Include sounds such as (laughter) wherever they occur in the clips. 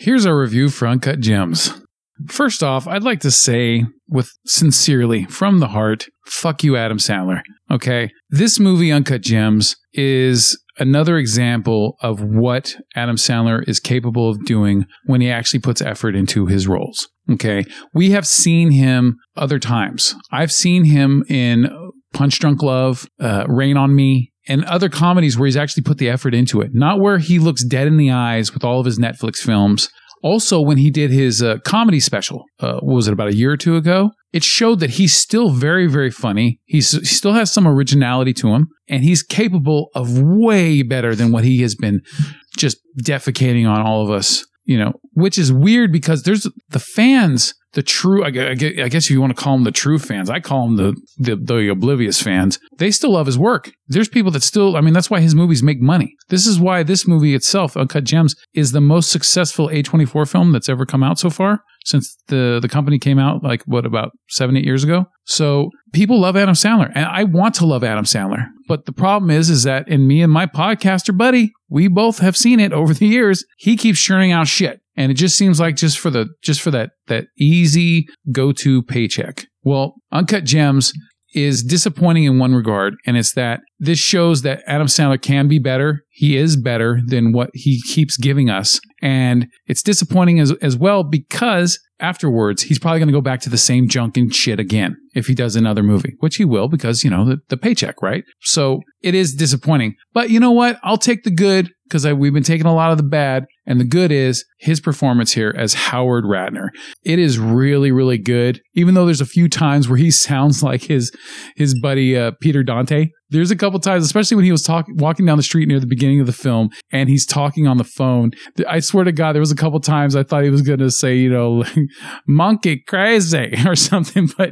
Here's our review for Uncut Gems. First off, I'd like to say, with sincerely from the heart, fuck you, Adam Sandler. Okay. This movie, Uncut Gems, is another example of what Adam Sandler is capable of doing when he actually puts effort into his roles. Okay. We have seen him other times. I've seen him in Punch Drunk Love, uh, Rain on Me, and other comedies where he's actually put the effort into it. Not where he looks dead in the eyes with all of his Netflix films. Also, when he did his uh, comedy special, uh, what was it, about a year or two ago? It showed that he's still very, very funny. He's, he still has some originality to him, and he's capable of way better than what he has been just defecating on all of us, you know, which is weird because there's the fans the true I guess if you want to call them the true fans i call them the, the, the oblivious fans they still love his work. There's people that still i mean that's why his movies make money. This is why this movie itself uncut gems is the most successful a24 film that's ever come out so far since the the company came out like what about seven eight years ago? So people love adam sandler and i want to love adam sandler. But the problem is is that in me and my podcaster buddy we both have seen it over the years. He keeps churning out shit. And it just seems like just for the just for that that easy go-to paycheck. Well, Uncut Gems is disappointing in one regard, and it's that this shows that Adam Sandler can be better. He is better than what he keeps giving us. And it's disappointing as, as well because afterwards, he's probably going to go back to the same junk and shit again if he does another movie, which he will because, you know, the, the paycheck, right? So it is disappointing. But you know what? I'll take the good because we've been taking a lot of the bad. And the good is his performance here as Howard Ratner. It is really, really good. Even though there's a few times where he (laughs) sounds like his his buddy uh, Peter Dante. There's a couple times, especially when he was talking, walking down the street near the beginning of the film, and he's talking on the phone. I swear to God, there was a couple times I thought he was going to say, you know, (laughs) monkey crazy (laughs) or something, but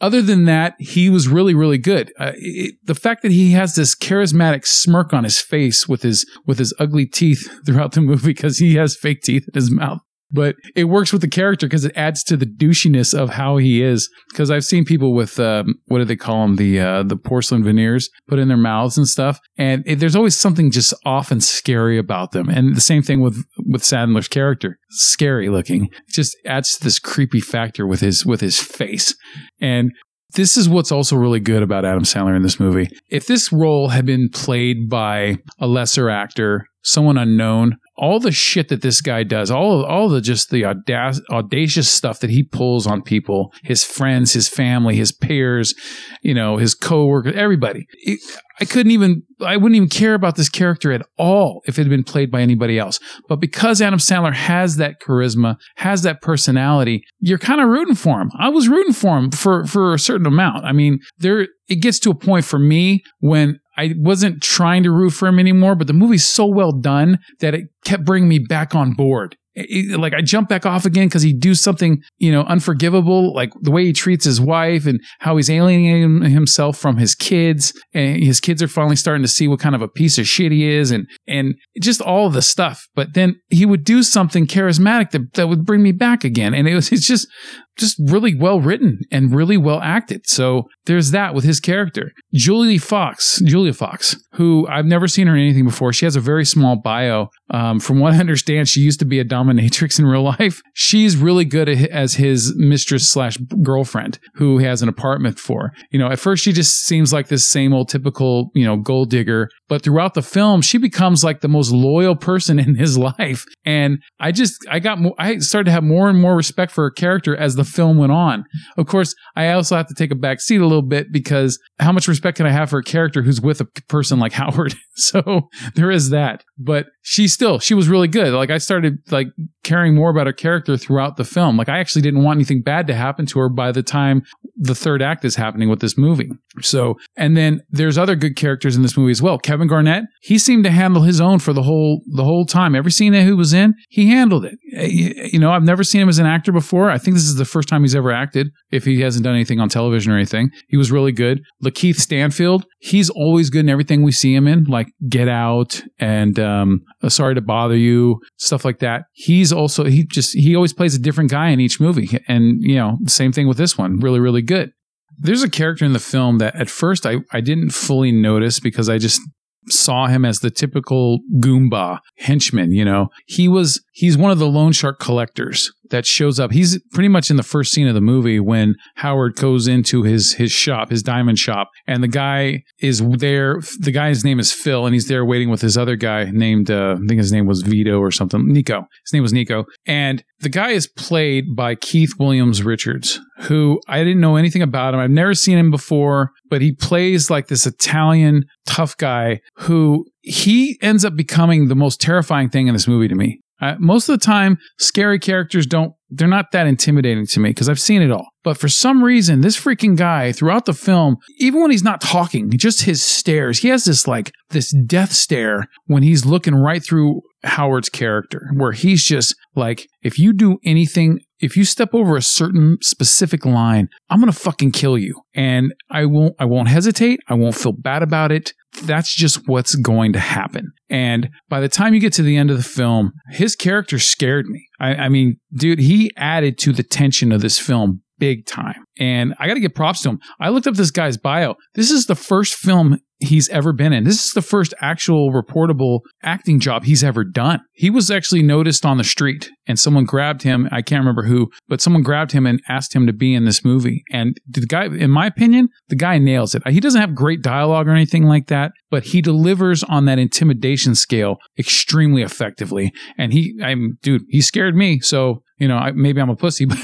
other than that, he was really, really good. Uh, it, the fact that he has this charismatic smirk on his face with his with his ugly teeth (laughs) throughout the movie because he has fake teeth in his mouth but it works with the character because it adds to the douchiness of how he is. Because I've seen people with um, what do they call them the uh, the porcelain veneers put in their mouths and stuff, and it, there's always something just off and scary about them. And the same thing with with Sandler's character, scary looking, it just adds to this creepy factor with his with his face. And this is what's also really good about Adam Sandler in this movie. If this role had been played by a lesser actor, someone unknown, all the shit that this guy does, all all the just the audacious, audacious stuff that he pulls on people, his friends, his family, his peers, you know, his coworkers, everybody. It, I couldn't even, I wouldn't even care about this character at all if it had been played by anybody else. But because Adam Sandler has that charisma, has that personality, you're kind of rooting for him. I was rooting for him for, for a certain amount. I mean, there, it gets to a point for me when I wasn't trying to root for him anymore, but the movie's so well done that it kept bringing me back on board it, like I jump back off again because he do something, you know, unforgivable, like the way he treats his wife and how he's alienating himself from his kids. And his kids are finally starting to see what kind of a piece of shit he is and, and just all the stuff. But then he would do something charismatic that, that would bring me back again. And it was, it's just, just really well written and really well acted. So there's that with his character. Julie Fox, Julia Fox, who I've never seen her in anything before. She has a very small bio. Um, from what I (laughs) understand, she used to be a dominatrix in real life. She's really good as his mistress slash girlfriend who has an apartment for. You know, at first she just seems like this same old typical, you know, gold digger, but throughout the film, she becomes like the most loyal person (laughs) in his life. And I just, I got I started to have more and more respect for her character as the film went on. Of course, I also have to take a back seat a little bit because how much respect can I have for a character who's with a person like (laughs) Howard? so there is that. But she still, she was really good. Like I started like caring more about her character throughout the film. Like I actually didn't want anything bad to happen to her by the time the third act is happening with this movie. So, and then there's other good characters in this movie as well. Kevin Garnett, he seemed to handle his own for the whole the whole time. Every scene that he was in, he handled it. Eh, you know, I've never seen him as an actor before. I think this is the first time he's ever acted. If he hasn't done anything on television or anything, he was really good. Lakeith Stanfield, he's always good in everything we see him in, like Get Out and um, Uh, Sorry to Bother You, stuff like that. He's also he just he always plays a different guy in each movie, and you know, same thing with this one. Really, really good. There's a character in the film that at first I, I didn't fully notice because I just saw him as the typical Goomba henchman, you know. He was he's one of the loan shark collectors that shows up. He's pretty much in the first scene of the movie when Howard goes into his his shop, his diamond shop, and the guy is there. The guy's name is Phil, and he's there waiting with his other guy named uh, I think his name was Vito or something. Nico. His name was Nico, and the guy is played by Keith Williams Richards, who I didn't know anything about him. I've never seen him before, but he plays like this Italian tough guy who he ends up becoming the most terrifying thing in this movie to me. Uh, most of the time, scary characters don't, they're not that intimidating to me because I've seen it all. But for some reason, this freaking guy throughout the film, even when he's not talking, just his stares, he has this like, this death stare when he's looking right through Howard's character, where he's just like, if you do anything, if you step over a certain specific line, I'm gonna fucking kill you. And I won't, I won't hesitate. I won't feel bad about it that's just what's going to happen. And by the time you get to the end of the film, his character scared me. I, I mean, dude, he added to the tension of this film big time. And I got to give props to him. I looked up this guy's bio. This is the first film he's ever been in. This is the first actual reportable acting job he's ever done. He was actually noticed on the street and someone grabbed him. I can't remember who, but someone grabbed him and asked him to be in this movie. And the guy, in my opinion, the guy nails it. He doesn't have great dialogue or anything like that, but he delivers on that intimidation scale extremely effectively. And he, I'm, dude, he scared me. So you know, I, maybe I'm a pussy, (laughs) but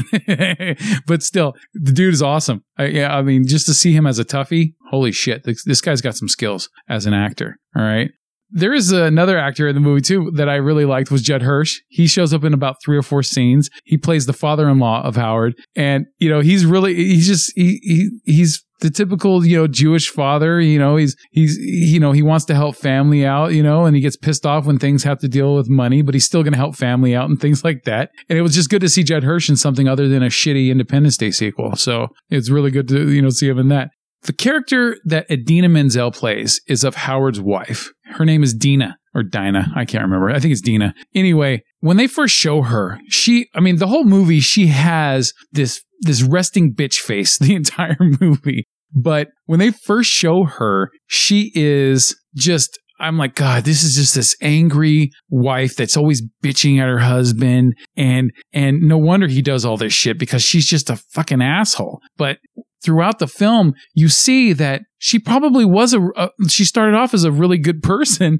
but still, the dude is awesome. I, yeah, I mean, just to see him as a toughie, holy shit, this, this guy's got some skills as an actor. All right. There is another actor in the movie too that I really liked was Judd Hirsch. He shows up in about three or four scenes. He plays the father-in-law of Howard, and you know he's really he's just he, he he's the typical, you know, Jewish father, you know, he's, he's, you know, he wants to help family out, you know, and he gets pissed off when things have to deal with money, but he's still going to help family out and things like that. And it was just good to see Judd Hirsch in something other than a shitty Independence Day sequel. So it's really good to, you know, see him in that. The character that Idina Menzel plays is of Howard's wife. Her name is Dina or Dinah. I can't remember. I think it's Dina. Anyway, when they first show her, she, I mean, the whole movie, she has this this resting bitch face (laughs) the entire movie. But when they first show her, she is just I'm like, God, this is just this angry wife that's always bitching at her husband. And, and no wonder he does all this shit because she's just a fucking asshole. But throughout the film, you see that she probably was a, she started off as a really good person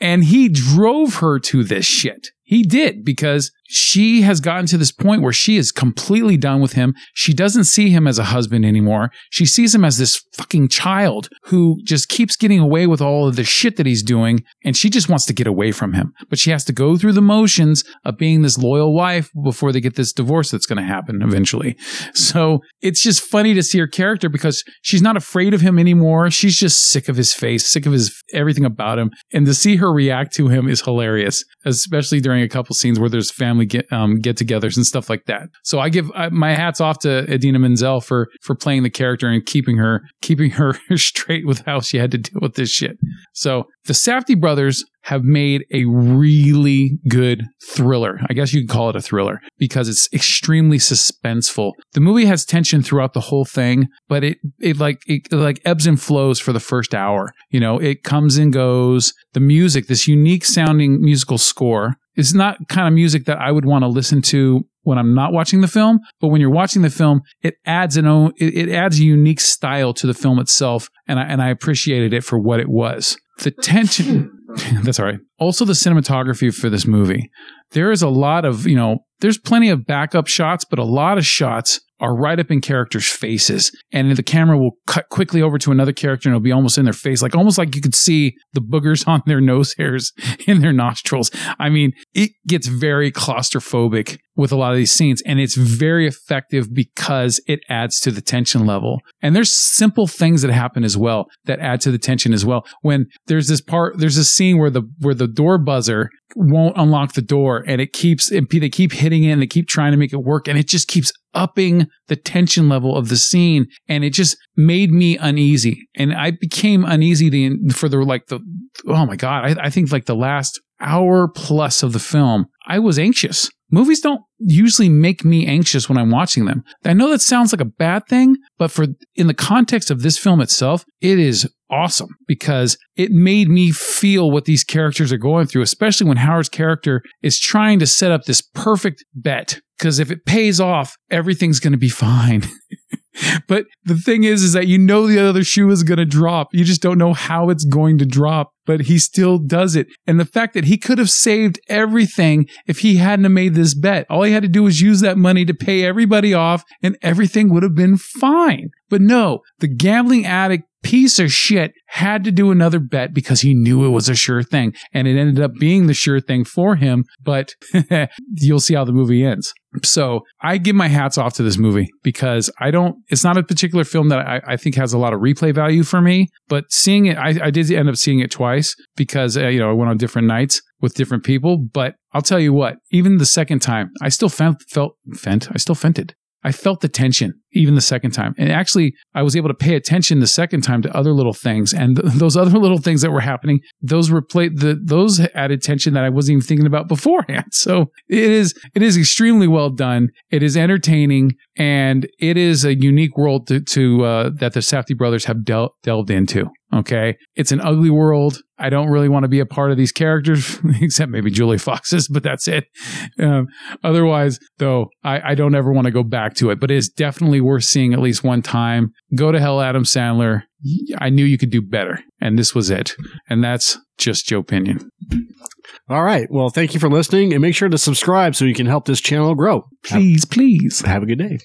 and he drove her to this shit. He did because she has gotten to this point where she is completely done with him. She doesn't see him as a husband anymore. She sees him as this fucking child who just keeps getting away with all of the shit that he's doing. And she just wants to get away from him. But she has to go through the motions of being this loyal wife before they get this divorce that's going to happen eventually. So it's just funny to see her character because she's not afraid of him anymore. She's just sick of his face, sick of his everything about him. And to see her react to him is hilarious, especially during a couple scenes where there's family get um, get-togethers and stuff like that. So I give I, my hats off to Idina Menzel for for playing the character and keeping her keeping her (laughs) straight with how she had to deal with this shit. So the Safdie brothers have made a really good thriller. I guess you could call it a thriller because it's extremely suspenseful. The movie has tension throughout the whole thing, but it it like it like ebbs and flows for the first hour. You know, it comes and goes. The music, this unique sounding musical score, is not kind of music that I would want to listen to when I'm not watching the film, but when you're watching the film, it adds an own it, it adds a unique style to the film itself, and I and I appreciated it for what it was. The tension (laughs) (laughs) That's all right. Also, the cinematography for this movie. There is a lot of, you know, there's plenty of backup shots, but a lot of shots are right up in characters' faces. And the camera will cut quickly over to another character and it'll be almost in their face, like almost like you could see the boogers (laughs) on their nose hairs in their nostrils. I mean, it gets very claustrophobic with a lot of these scenes and it's very effective because it adds to the tension level. And there's simple things that happen as well that add to the tension as well. When there's this part, there's a scene where the, where the door buzzer won't unlock the door and it keeps, and they keep hitting it and they keep trying to make it work and it just keeps upping the tension level of the scene and it just made me uneasy. And i became uneasy the, for the like the oh my god I, I think like the last hour plus of the film i was anxious. Movies don't usually make me anxious when i'm watching them. I know that sounds like a bad thing but for in the context of this film itself it is awesome because it made me feel what these characters are going through, especially when Howard's character is trying to set up this perfect bet. Because if it pays off, everything's going to be (laughs) fine. but the thing is, is that you know the other shoe is going to drop. You just don't know how it's going to drop, but he still does it. And the fact that he could have saved everything if he hadn't made this bet. All he had to do was use that money to pay everybody off and everything would have been fine. But no, the gambling addict piece of shit had to do another bet because he knew it was a sure thing. And it ended up being the sure thing for him. But (laughs) you'll see how the movie ends. So I give my hats off to this movie because I don't, it's not a particular film that I, I think has a lot of replay value for me, but seeing it, I, I did end up seeing it twice because, uh, you know, I went on different nights with different people. But I'll tell you what, even the second time, I still felt, felt, fent, I still fented. I felt the tension even the second time. And actually, I was able to pay attention the second time to other little things. And th- those other (laughs) little things that were happening, those were played, the, those added tension that I wasn't even thinking about (laughs) beforehand. So it is, it is extremely well done. It is entertaining and it is a unique world to, to uh, that the Safdie brothers have del- delved into. Okay. It's an ugly world. I don't really want to be a part of these characters, (laughs) except maybe Julie Fox's, but that's it. Um, otherwise, though, I, I don't ever want to go back to it, but it is definitely worth seeing at least one time. Go to hell, Adam Sandler. I knew you could do better, and this was it. And that's just Joe Pinion. All right. Well, thank you for listening and make sure to subscribe so you can help this channel grow. Please, please. Have a good day.